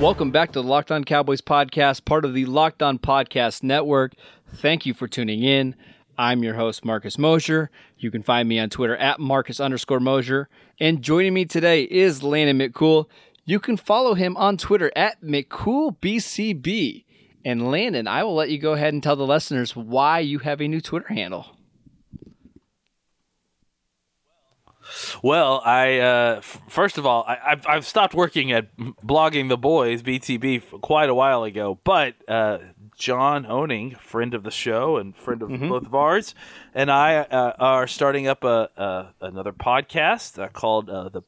Welcome back to the Locked On Cowboys podcast, part of the Locked On Podcast Network. Thank you for tuning in. I'm your host, Marcus Mosher. You can find me on Twitter at Marcus underscore Mosher. And joining me today is Landon McCool. You can follow him on Twitter at McCoolBCB. And Landon, I will let you go ahead and tell the listeners why you have a new Twitter handle. Well, I uh, f- first of all, I, have I've stopped working at blogging the boys BTB quite a while ago, but uh, John Owning, friend of the show and friend of mm-hmm. both of ours, and I uh, are starting up a, a another podcast uh, called uh, the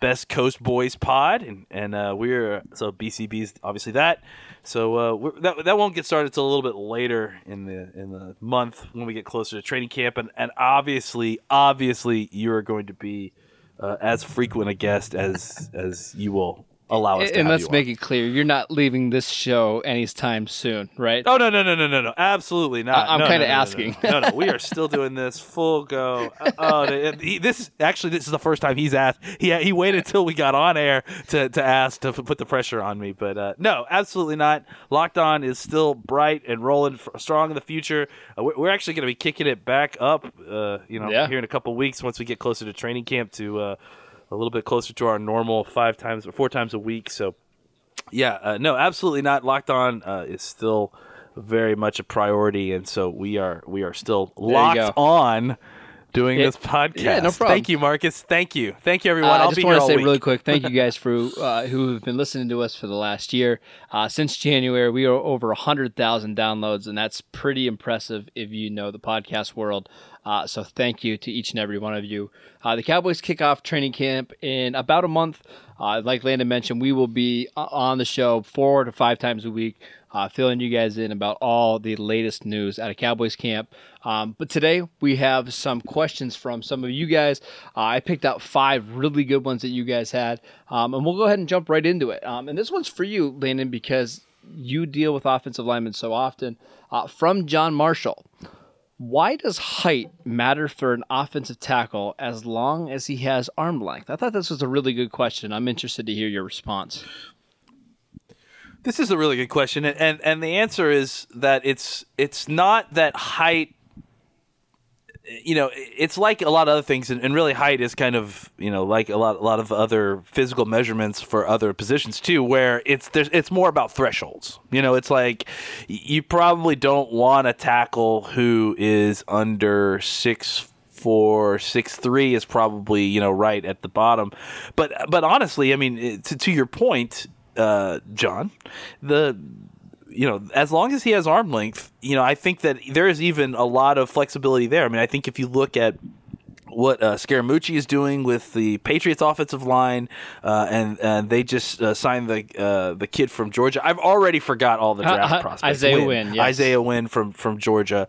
Best Coast Boys Pod, and and uh, we're so BCB's obviously that. So uh, that that won't get started until a little bit later in the in the month when we get closer to training camp, and and obviously, obviously, you are going to be uh, as frequent a guest as as you will allow us. And, let's make on. it clear, you're not leaving this show anytime soon, right? Oh no no no no no no, absolutely not. I- am no, kind of no, no, asking. No no, we are still doing this full go. Uh, oh, he, this actually this is the first time he's asked. He he waited until we got on air to to ask to put the pressure on me, but uh, no, absolutely not. Locked On is still bright and rolling strong in the future. Uh, we're, we're, actually going to be kicking it back up. Uh, you know, yeah. here in a couple weeks once we get closer to training camp to uh, a little bit closer to our normal five times or four times a week. So, yeah, uh, no, absolutely not. Locked on uh, is still very much a priority, and so we are we are still locked on doing this podcast. Yeah, no problem. Thank you, Marcus. Thank you. Thank you, everyone. Uh, I'll I just want to say week. really quick, thank you guys for uh, who have been listening to us for the last year. Uh, since January, we are over hundred thousand downloads, and that's pretty impressive if you know the podcast world. Uh, so thank you to each and every one of you. Uh, the Cowboys kick off training camp in about a month. Uh, like Landon mentioned, we will be on the show four to five times a week, uh, filling you guys in about all the latest news at a Cowboys camp. Um, but today we have some questions from some of you guys. Uh, I picked out five really good ones that you guys had, um, and we'll go ahead and jump right into it. Um, and this one's for you, Landon, because you deal with offensive linemen so often. Uh, from John Marshall. Why does height matter for an offensive tackle as long as he has arm length? I thought this was a really good question. I'm interested to hear your response. This is a really good question, and and the answer is that it's it's not that height you know, it's like a lot of other things, and, and, really height is kind of you know like a lot a lot of other physical measurements for other positions too, where it's there's it's more about thresholds. You know, it's like you probably don't want a tackle who is under six four six three is probably you know right at the bottom, but but honestly, I mean to, to your point, uh, John, the you know, as long as he has arm length, you know, I think that there is even a lot of flexibility there. I mean, I think if you look at what uh, Scarnecchia is doing with the Patriots offensive line, uh, and and they just uh, signed the uh, the kid from Georgia. I've already forgot all the draft prospects. Isaiah Wynn, yes. Isaiah Wynn from from Georgia.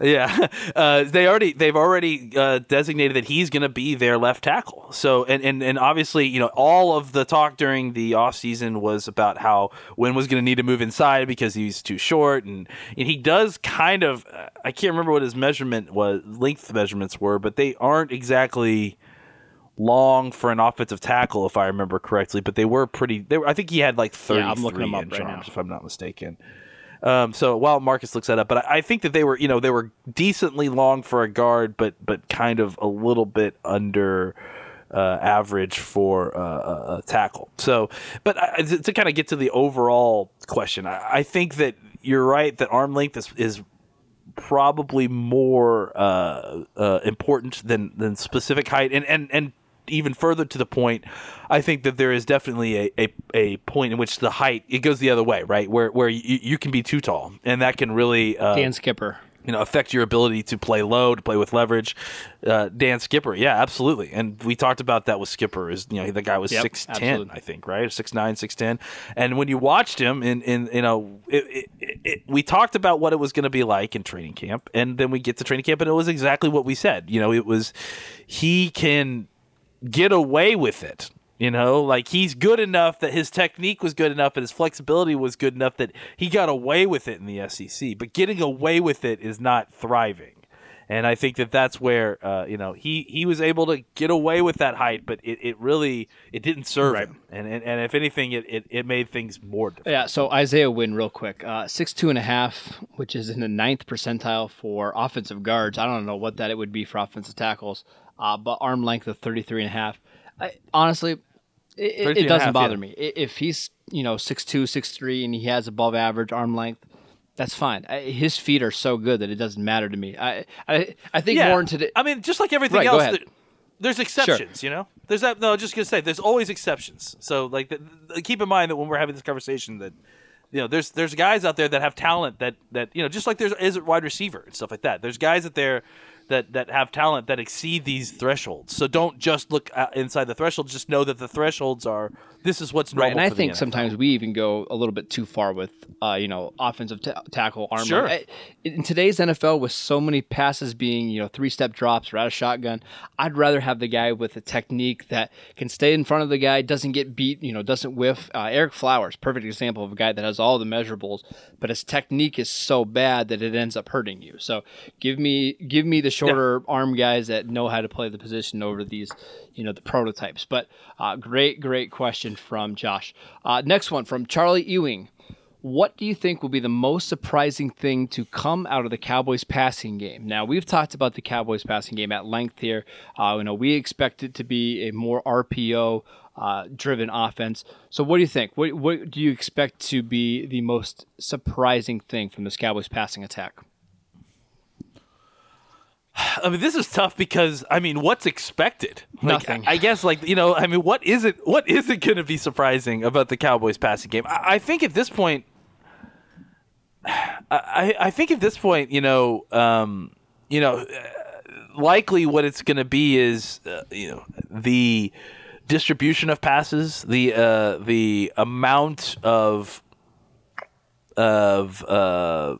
Yeah, uh, they already they've already uh, designated that he's going to be their left tackle. So and, and and obviously you know all of the talk during the offseason was about how Wynn was going to need to move inside because he's too short and and he does kind of I can't remember what his measurement was length measurements were, but they aren't exactly long for an offensive tackle if I remember correctly. But they were pretty. They were, I think he had like thirty. Yeah, I'm looking him up right now. if I'm not mistaken. Um, so while Marcus looks that up, but I, I think that they were, you know, they were decently long for a guard, but but kind of a little bit under uh, average for uh, a tackle. So, but I, to, to kind of get to the overall question, I, I, think that you're right that arm length is, is probably more uh, uh, important than than specific height, and and and even further to the point, I think that there is definitely a, a, a point in which the height it goes the other way, right? Where where you, you can be too tall, and that can really uh, Dan Skipper you know affect your ability to play low, to play with leverage. Uh, Dan Skipper, yeah, absolutely. And we talked about that with Skipper. Is you know the guy was six yep, ten, I think, right? Six nine, six ten. And when you watched him in in you know, it, it, it, we talked about what it was going to be like in training camp, and then we get to training camp, and it was exactly what we said. You know, it was he can get away with it you know, like he's good enough that his technique was good enough and his flexibility was good enough that he got away with it in the SEC. But getting away with it is not thriving. And I think that that's where uh, you know he, he was able to get away with that height, but it, it really it didn't serve right. him. And, and and if anything, it, it, it made things more difficult. Yeah. So Isaiah Wynn, real quick, uh, six two and a half, which is in the ninth percentile for offensive guards. I don't know what that it would be for offensive tackles, uh, but arm length of 33 and a half. I, honestly, it, it doesn't half, bother yeah. me. If he's you know six two, six three, and he has above average arm length, that's fine. I, his feet are so good that it doesn't matter to me. I I, I think yeah. more into. I mean, just like everything right, else, there, there's exceptions. Sure. You know, there's that. No, just gonna say there's always exceptions. So like, the, the, keep in mind that when we're having this conversation that. You know, there's there's guys out there that have talent that that you know, just like there's is a wide receiver and stuff like that. There's guys out there that that have talent that exceed these thresholds. So don't just look uh, inside the threshold. Just know that the thresholds are this is what's normal. Right, and I think sometimes we even go a little bit too far with uh, you know offensive t- tackle armor. Sure. In today's NFL, with so many passes being you know three step drops or out of shotgun, I'd rather have the guy with a technique that can stay in front of the guy, doesn't get beat, you know, doesn't whiff. Uh, Ereck Flowers, perfect example of a guy that has all the measurables, but his technique is so bad that it ends up hurting you. So give me give me the shorter yeah. arm guys that know how to play the position over these, you know, the prototypes. But uh, great, great question from Josh. Uh, next one from Charlie Ewing. What do you think will be the most surprising thing to come out of the Cowboys passing game? Now we've talked about the Cowboys passing game at length here. Uh, you know we expect it to be a more RPO uh, driven offense. So what do you think? What, what do you expect to be the most surprising thing from this Cowboys passing attack? I mean, this is tough because I mean, what's expected? Like, Nothing. I guess, like you know, I mean, what is it? What is it going to be surprising about the Cowboys passing game? I, I think at this point, I, I think at this point, you know, um, you know, uh, likely what it's going to be is, uh, you know, the distribution of passes, the uh, the amount of of uh,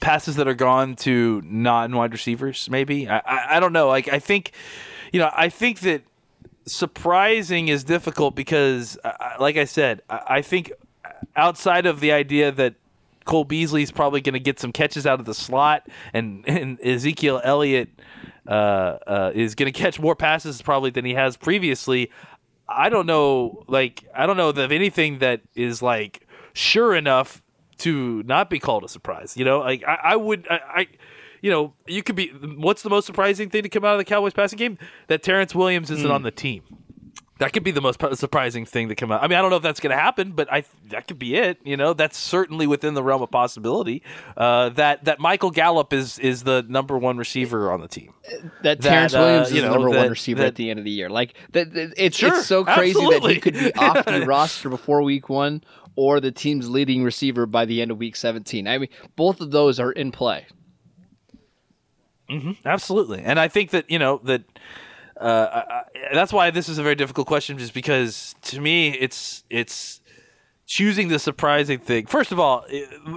passes that are gone to non wide receivers. Maybe I, I, I don't know. Like I think, you know, I think that surprising is difficult because, like I said, I think outside of the idea that Cole Beasley is probably going to get some catches out of the slot, and, and Ezekiel Elliott uh, uh, is going to catch more passes probably than he has previously. I don't know, like I don't know of anything that is like sure enough to not be called a surprise. You know, like I, I would, I, I, you know, you could be. What's the most surprising thing to come out of the Cowboys passing game? That Terrance Williams isn't mm. on the team. That could be the most surprising thing to come out. I mean, I don't know if that's going to happen, but I that could be it. You know, that's certainly within the realm of possibility. Uh, that that Michael Gallup is is the number one receiver on the team. That, that Terrance uh, Williams is the number that, one receiver that, at the end of the year. Like that, it's sure, it's so crazy absolutely. that he could be off the roster before week one, or the team's leading receiver by the end of week 17. I mean, both of those are in play. Mm-hmm, absolutely. And I think that, you know, that uh, I, that's why this is a very difficult question, just because to me, it's, it's, choosing the surprising thing. First of all,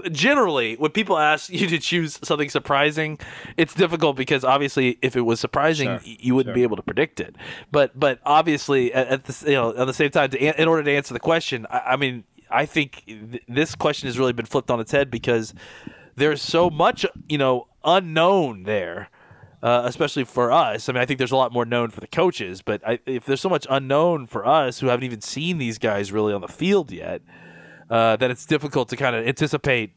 generally, when people ask you to choose something surprising, it's difficult because obviously, if it was surprising, sure, you wouldn't sure. be able to predict it. But but obviously, at, at the you know at the same time, to, in order to answer the question, I, I mean, I think th- this question has really been flipped on its head because there's so much, you know, unknown there. Uh, especially for us. I mean, I think there's a lot more known for the coaches, but I, if there's so much unknown for us who haven't even seen these guys really on the field yet, uh, that it's difficult to kind of anticipate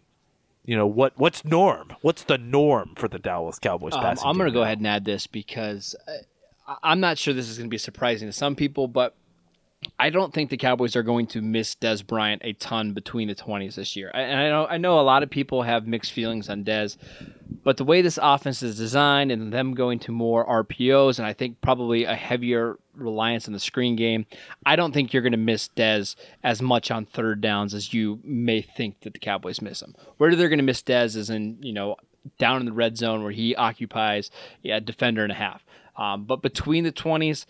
you know what what's norm? What's the norm for the Dallas Cowboys Um. I'm going to go ahead and add this because uh, I'm not sure this is going to be surprising to some people, but I don't think the Cowboys are going to miss Dez Bryant a ton between the 20s this year. I- And I know I know a lot of people have mixed feelings on Dez, but the way this offense is designed and them going to more RPOs and I think probably a heavier reliance on the screen game, I don't think you're going to miss Dez as much on third downs as you may think that the Cowboys miss him. Where they're going to miss Dez is in, you know, down in the red zone where he occupies yeah, a defender and a half. Um, but between the 20s,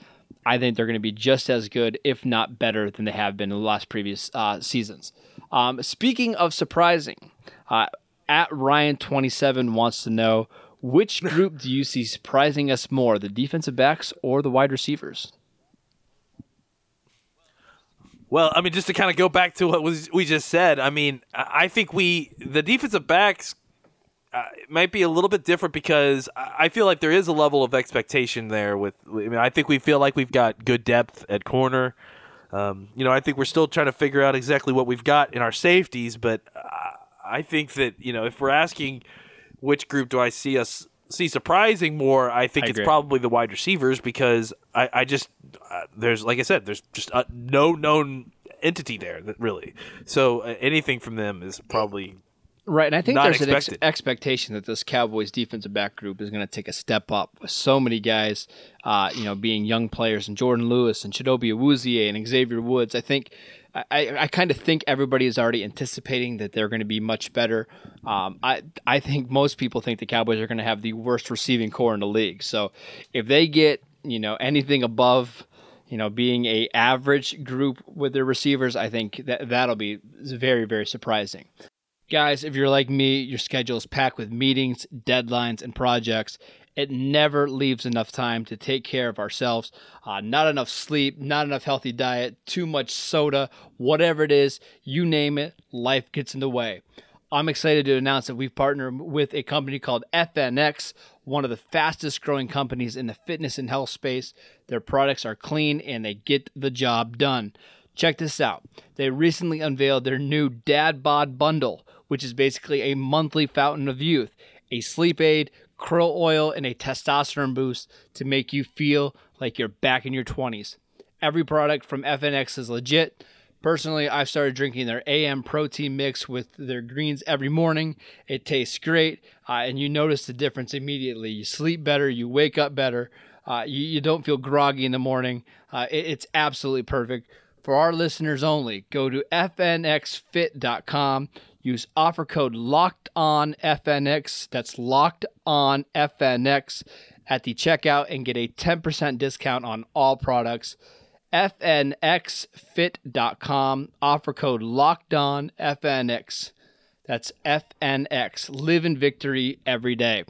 I think they're going to be just as good, if not better, than they have been in the last previous uh, seasons. Um, speaking of surprising, uh, at Ryan27 wants to know which group do you see surprising us more, the defensive backs or the wide receivers? Well, I mean, just to kind of go back to what was we just said. I mean, I I think we the defensive backs uh, it might be a little bit different because I feel like there is a level of expectation there. With I mean, I think we feel like we've got good depth at corner. Um, you know, I think we're still trying to figure out exactly what we've got in our safeties, but I think that you know if we're asking which group do I see us see surprising more, I think I it's probably the wide receivers because I, I just uh, there's like I said, there's just uh, no known entity there that really. So uh, anything from them is probably Right, and I think Not there's an ex- expectation that this Cowboys defensive back group is going to take a step up with so many guys, uh, you know, being young players and Jourdan Lewis and Chidobe Awuzie and Xavier Woods. I think, I, I, I kind of think everybody is already anticipating that they're going to be much better. Um, I, I think most people think the Cowboys are going to have the worst receiving corps in the league. So if they get, you know, anything above you know, being a average group with their receivers, I think that that'll be very, very surprising. Guys, if you're like me, your schedule is packed with meetings, deadlines, and projects. It never leaves enough time to take care of ourselves. Uh, not enough sleep, not enough healthy diet, too much soda, whatever it is, you name it, life gets in the way. I'm excited to announce that we've partnered with a company called FNX, one of the fastest growing companies in the fitness and health space. Their products are clean and they get the job done. Check this out. They recently unveiled their new Dad Bod Bundle, which is basically a monthly fountain of youth, a sleep aid, krill oil, and a testosterone boost to make you feel like you're back in your 20s. Every product from FNX is legit. Personally, I've started drinking their AM protein mix with their greens every morning. It tastes great, uh, and you notice the difference immediately. You sleep better, you wake up better, uh, you, you don't feel groggy in the morning. Uh, it- it's absolutely perfect. For our listeners only, go to fnxfit.com. Use offer code locked on FNX. That's locked on FNX at the checkout and get a 10% discount on all products. FNXfit.com. Offer code locked on FNX. That's FNX. Live in victory every day.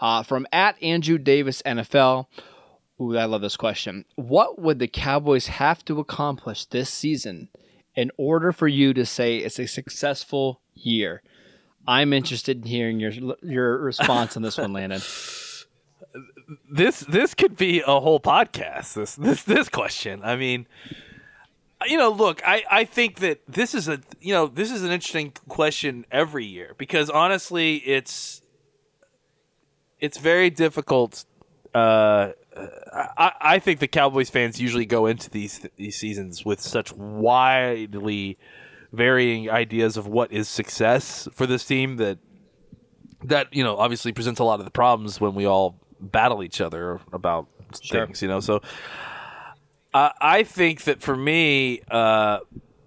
Uh, from at Andrew Davis NFL. Ooh, I love this question. What would the Cowboys have to accomplish this season in order for you to say it's a successful year? I'm interested in hearing your your response on this one, Landon. this this could be a whole podcast. This this this question. I mean, you know, look, I I think that this is a you know this is an interesting question every year because honestly, it's it's very difficult. Uh, I I think the Cowboys fans usually go into these these seasons with such widely varying ideas of what is success for this team that that you know obviously presents a lot of the problems when we all battle each other about Sure. things you know so uh, i think that for me uh,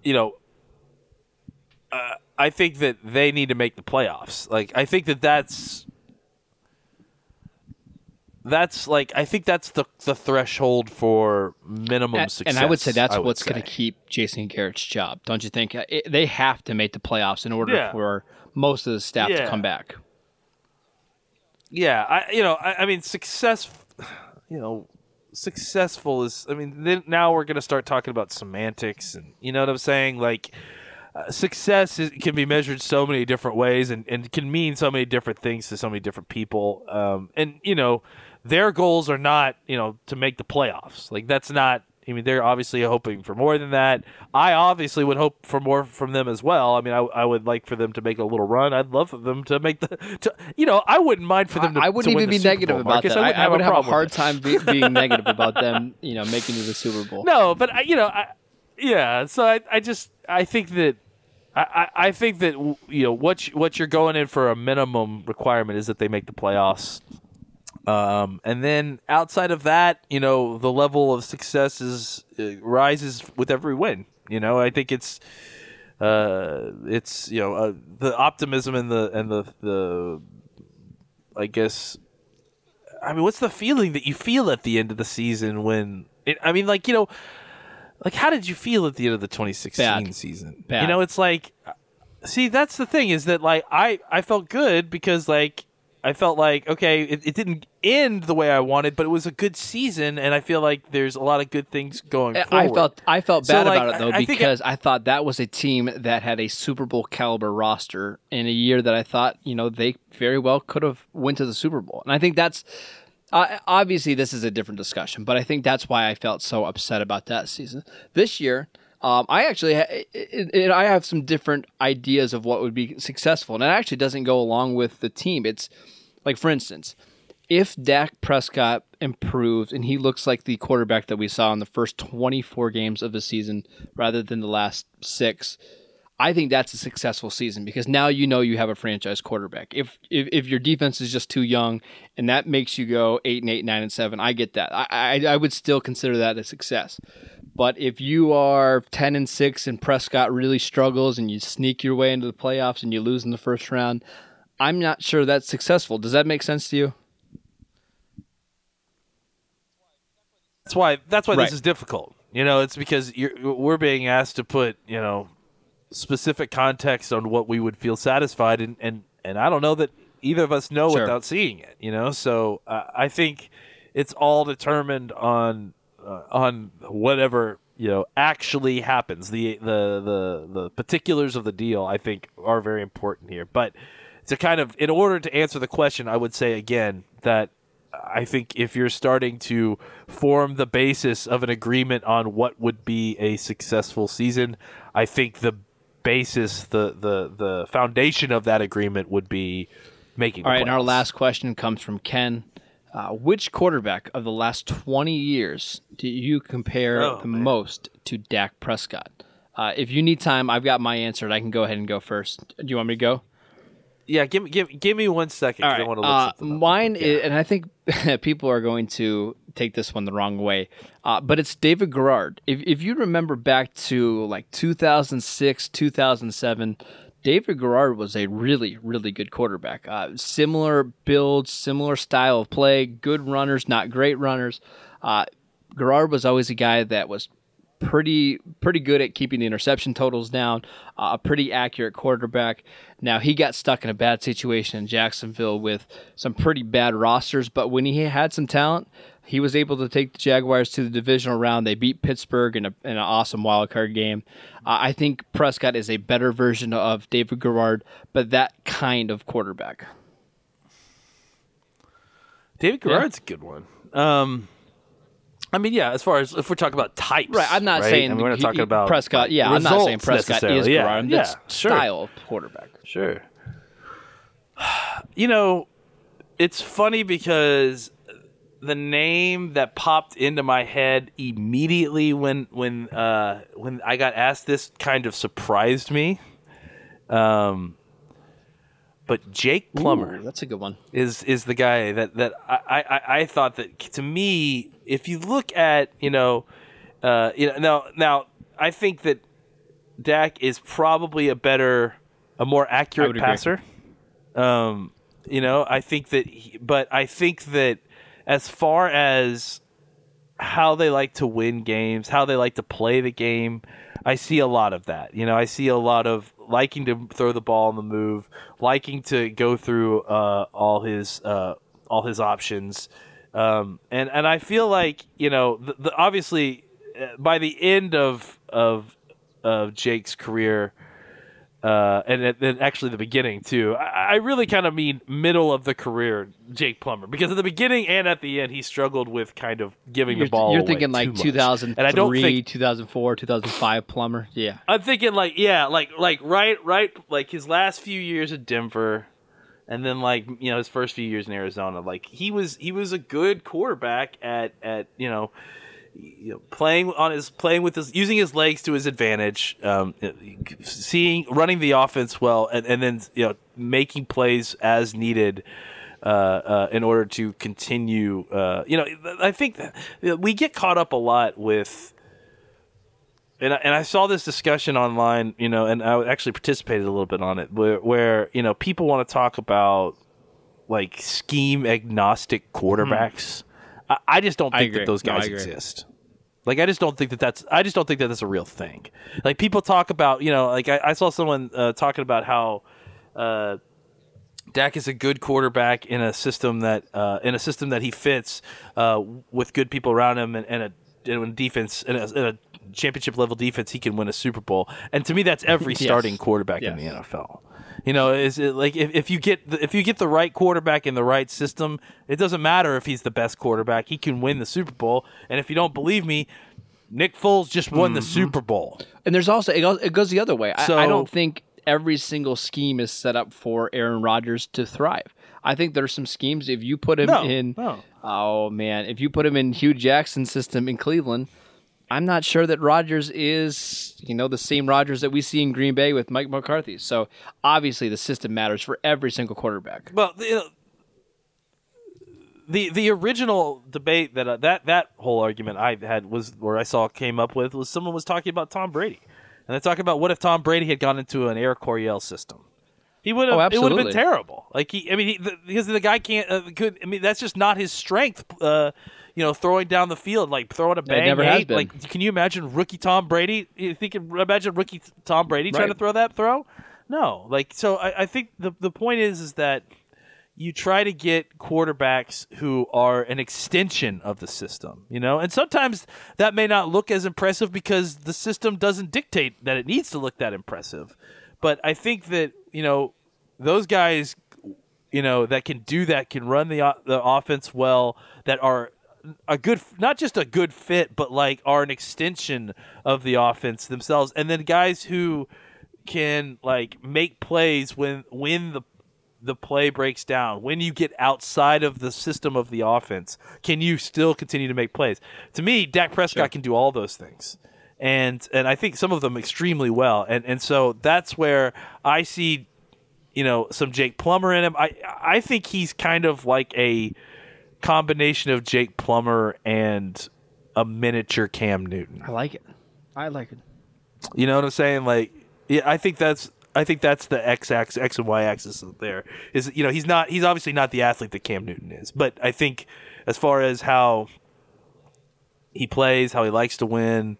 you know uh, i think that they need to make the playoffs like i think that that's that's like i think that's the the threshold for minimum And, success and I would say that's would what's going to keep Jason Garrett's job, don't you think? It, they have to make the playoffs in order Yeah. for most of the staff to come back. yeah i you know i, I mean success you know successful is i mean now we're going to start talking about semantics and you know what i'm saying like uh, success is, can be measured so many different ways and, and can mean so many different things to so many different people um, and you know their goals are not you know to make the playoffs like that's not I mean, they're obviously hoping for more than that. I obviously would hope for more from them as well. I mean, I, I would like for them to make a little run. I'd love for them to make the, to, you know, I wouldn't mind for them to. I wouldn't even be negative Bowl, about Marcus. that. I, wouldn't I would have a hard time be, being negative about them, you know, making it to the Super Bowl. No, but I, you know, I, yeah. So I, I just, I think that, I, I I think that you know what you, what you're going in for a minimum requirement is that they make the playoffs. Um, and then outside of that, you know, the level of success is uh, rises with every win. You know, I think it's, uh, it's you know, uh, the optimism and the and the the, I guess, I mean, what's the feeling that you feel at the end of the season when it? I mean, like you know, like how did you feel at the end of the 2016 Bad. season? Bad. You know, it's like, see, that's the thing is that like I I felt good because like I felt like okay, it, it didn't end the way I wanted, but it was a good season, and I feel like there's a lot of good things going. I forward. felt I felt So, bad like, about it though I- I because I thought that was a team that had a Super Bowl caliber roster in a year that I thought you know they very well could have went to the Super Bowl, and I think that's uh, obviously this is a different discussion, but I think that's why I felt so upset about that season. This year, um, I actually ha- it, it, it- I have some different ideas of what would be successful, and it actually doesn't go along with the team. It's like for instance, if Dak Prescott improves and he looks like the quarterback that we saw in the first 24 games of the season rather than the last six, I think that's a successful season because now you know you have a franchise quarterback. If if, if your defense is just too young and that makes you go eight and eight, nine and seven, I get that. I, I, I would still consider that a success. But if you are ten and six and Prescott really struggles and you sneak your way into the playoffs and you lose in the first round, I'm not sure that's successful. Does that make sense to you? That's why that's why Right. this is difficult. You know, it's because you're, we're being asked to put you know specific context on what we would feel satisfied, and and and I don't know that either of us know Sure. without seeing it. You know, so uh, I think it's all determined on uh, on whatever you know actually happens. The the the the particulars of the deal, I think, are very important here, but. To kind of, in order to answer the question, I would say again that I think if you're starting to form the basis of an agreement on what would be a successful season, I think the basis, the the the foundation of that agreement would be making. All right, and our last question comes from Ken. Uh, which quarterback of the last 20 years do you compare Oh, the man. most to Dak Prescott? Uh, if you need time, I've got my answer, and I can go ahead and go first. Do you want me to go? Yeah, give me give, give me one second. All I want to look Uh, something mine, Yeah. i- and I think people are going to take this one the wrong way, uh, but it's David Garrard. If, if you remember back to like 2006, 2007, David Garrard was a really, really good quarterback. Uh, similar build, similar style of play, good runners, not great runners. Uh, Garrard was always a guy that was pretty pretty good at keeping the interception totals down. Uh, a pretty accurate quarterback. Now he got stuck in a bad situation in Jacksonville with some pretty bad rosters, but when he had some talent, he was able to take the Jaguars to the divisional round. They beat Pittsburgh in, a, in an awesome wild card game. Uh, I think Prescott is a better version of David Garrard, but that kind of quarterback. David Garrard's a good one. Um, I mean, yeah. As far as if we're talking about types, Right, I'm not right? saying I mean, we're not talking about Prescott. Yeah, I'm not saying Prescott is yeah, Garrard. Yeah, That's sure. style of quarterback. Sure. You know, it's funny because the name that popped into my head immediately when when uh, when I got asked this kind of surprised me. Um, but Jake Plummer Ooh, that's a good one. is is the guy that that I, I, I thought that to me, if you look at you know, uh, you know now now I think that Dak is probably a better, a more accurate agree. passer. Um, you know, I think that, he, but I think that as far as how they like to win games, how they like to play the game, I see a lot of that. You know, I see a lot of liking to throw the ball on the move, liking to go through uh, all his uh, all his options, um, and and I feel like you know, the, the, obviously, uh, by the end of of of Jake's career, uh, and, and actually the beginning too. I, I really kind of mean middle of the career Jake Plummer because at the beginning and at the end he struggled with kind of giving You're, the ball. you're thinking like much. 2003, and I don't think 2004, 2005 Plummer. Yeah. I'm thinking like yeah, like like right right like his last few years at Denver and then like you know his first few years in Arizona like he was he was a good quarterback at at you know you know, playing on his playing with his using his legs to his advantage, um, seeing running the offense well, and, and then you know making plays as needed uh, uh, in order to continue. Uh, you know, I think that we get caught up a lot with. And I, and I saw this discussion online, you know, and I actually participated a little bit on it, where, where you know people want to talk about like scheme agnostic quarterbacks. I, I just don't think that those guys agree. exist. Like I just don't think that that's I just don't think that that's a real thing. Like people talk about you know like I, I saw someone uh, talking about how uh, Dak is a good quarterback in a system that uh, in a system that he fits uh, with good people around him and, and a and a defense and a, and a championship level defense he can win a Super Bowl. And to me that's every Yes. starting quarterback in the NFL. You know, is it like if, if you get the, if you get the right quarterback in the right system, it doesn't matter if he's the best quarterback. He can win the Super Bowl. And if you don't believe me, Nick Foles just won Mm-hmm. the Super Bowl. And there's also it goes, it goes the other way. I, I don't think every single scheme is set up for Aaron Rodgers to thrive. I think there's some schemes if you put him No, in. no. Oh man, if you put him in Hue Jackson's system in Cleveland, I'm not sure that Rodgers is you know the same Rodgers that we see in Green Bay with Mike McCarthy. So obviously the system matters for every single quarterback. Well, know, the the original debate that uh, that that whole argument I had was where I saw came up with was someone was talking about Tom Brady, and they're talking about what if Tom Brady had gone into an Air Coryell system. He would have. Oh, it would have been terrible. Like he, I mean, he, the, because the guy can't. Uh, could I mean that's just not his strength. Uh, you know, throwing down the field, like throwing a bang. never has eight. been. Like, can you imagine rookie Tom Brady? You think imagine rookie Tom Brady trying to throw that throw? No. Like, so I, I think the the point is is that you try to get quarterbacks who are an extension of the system, you know? And sometimes that may not look as impressive because the system doesn't dictate that it needs to look that impressive. But I think that, you know, those guys, you know, that can do that, can run the the offense well, that are a good not just a good fit, but like are an extension of the offense themselves. And then guys who can like make plays when when the the play breaks down, when you get outside of the system of the offense, can you still continue to make plays? To me, Dak Prescott can do all those things. And and I think some of them extremely well. And and so that's where I see you know some Jake Plummer in him. I I think he's kind of like a combination of Jake Plummer and a miniature Cam Newton. I like it. I like it. You know what I'm saying? Like, yeah, I think that's I think that's the x axis, x and y axis there. Is you know he's not he's obviously not the athlete that Cam Newton is, but I think as far as how he plays, how he likes to win,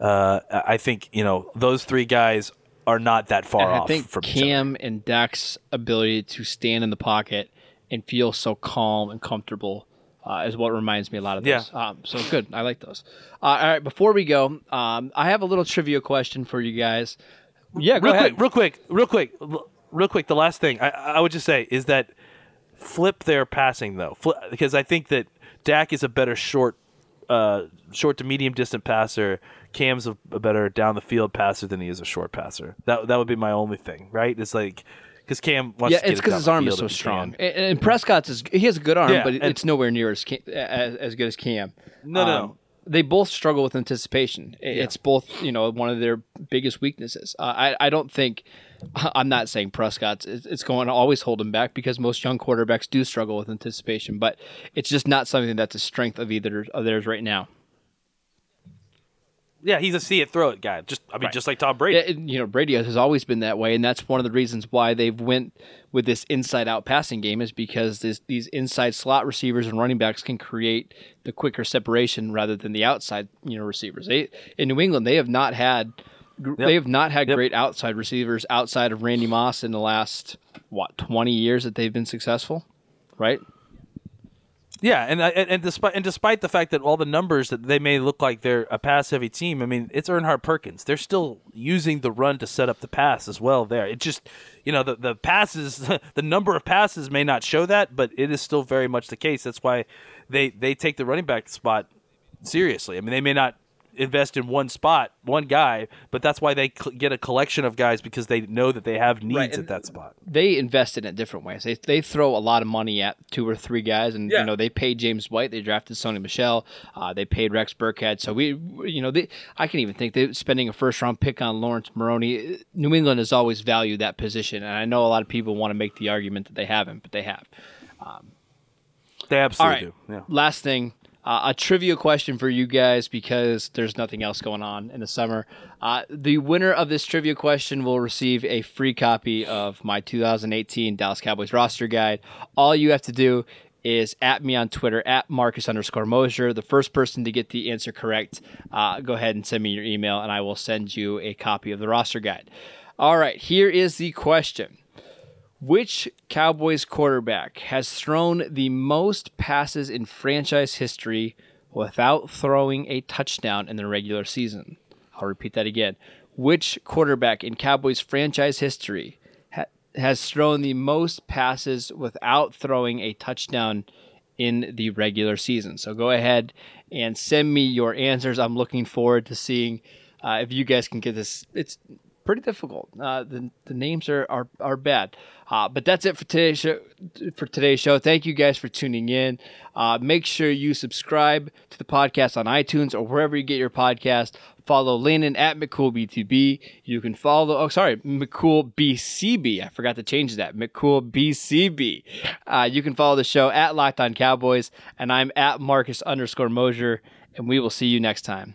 uh, I think you know those three guys are not that far And I think from each other. Cam and Dak's ability to stand in the pocket and feel so calm and comfortable uh, is what reminds me a lot of Yeah. those. Um, so good. I like those. Uh, all right. Before we go, um, I have a little trivia question for you guys. Yeah, go real ahead. quick, real quick, real quick, real quick. The last thing I, I would just say is that flip their passing though, flip, because I think that Dak is a better short, uh, short to medium distant passer. Cam's a, a better down the field passer than he is a short passer. That that would be my only thing, right? It's like because Cam wants yeah, to get it's because his arm is so strong, and, and Prescott's is he has a good arm, Yeah, but it's nowhere near as, as as good as Cam. No, no. Um, they both struggle with anticipation. It's both, you know, one of their biggest weaknesses. Uh, I, I don't think, I'm not saying Prescott's, it's going to always hold him back because most young quarterbacks do struggle with anticipation, but it's just not something that's a strength of either of theirs right now. Yeah, he's a see it, throw it guy. Just I mean, Right. just like Tom Brady. Yeah, and, you know, Brady has always been that way, and that's one of the reasons why they've went with this inside-out passing game is because this, these inside slot receivers and running backs can create the quicker separation rather than the outside, you know, receivers. They in New England they have not had gr they have not had Yep. great outside receivers outside of Randy Moss in the last what twenty years that they've been successful, right? Yeah, and uh, and, and despite and despite the fact that all the numbers that they may look like they're a pass heavy team, I mean it's Erhardt Perkins. They're still using the run to set up the pass as well. There, it just you know the the passes, the number of passes may not show that, but it is still very much the case. That's why they they take the running back spot seriously. I mean they may not invest in one spot, one guy, but that's why they cl- get a collection of guys because they know that they have needs Right, at that spot. They invest in it different ways. They, they throw a lot of money at two or three guys, and Yeah. you know they paid James White. They drafted Sony Michel. Uh, they paid Rex Burkhead. So we, you know, they, I can even think they spending a first round pick on Laurence Maroney. New England has always valued that position, and I know a lot of people want to make the argument that they haven't, but they have. They absolutely right. do. Yeah. Last thing, uh, a trivia question for you guys because there's nothing else going on in the summer. Uh, the winner of this trivia question will receive a free copy of my 2018 Dallas Cowboys roster guide. All you have to do is at me on Twitter at Marcus underscore Mosher. The first person to get the answer correct, uh, go ahead and send me your email, and I will send you a copy of the roster guide. All right, here is the question. Which Cowboys quarterback has thrown the most passes in franchise history without throwing a touchdown in the regular season? I'll repeat that again. Which quarterback in Cowboys franchise history ha- has thrown the most passes without throwing a touchdown in the regular season? So go ahead and send me your answers. I'm looking forward to seeing uh, if you guys can get this. It's pretty difficult. Uh, the the names are are, are bad. Uh, but that's it for today's show. For today's show, thank you guys for tuning in. Uh, make sure you subscribe to the podcast on iTunes or wherever you get your podcast. Follow Landon at McCoolBTB. You can follow. Oh, sorry, McCoolBCB. I forgot to change that. McCoolBCB. Uh, you can follow the show at Locked On Cowboys, and I'm at Marcus underscore Mosher, and we will see you next time.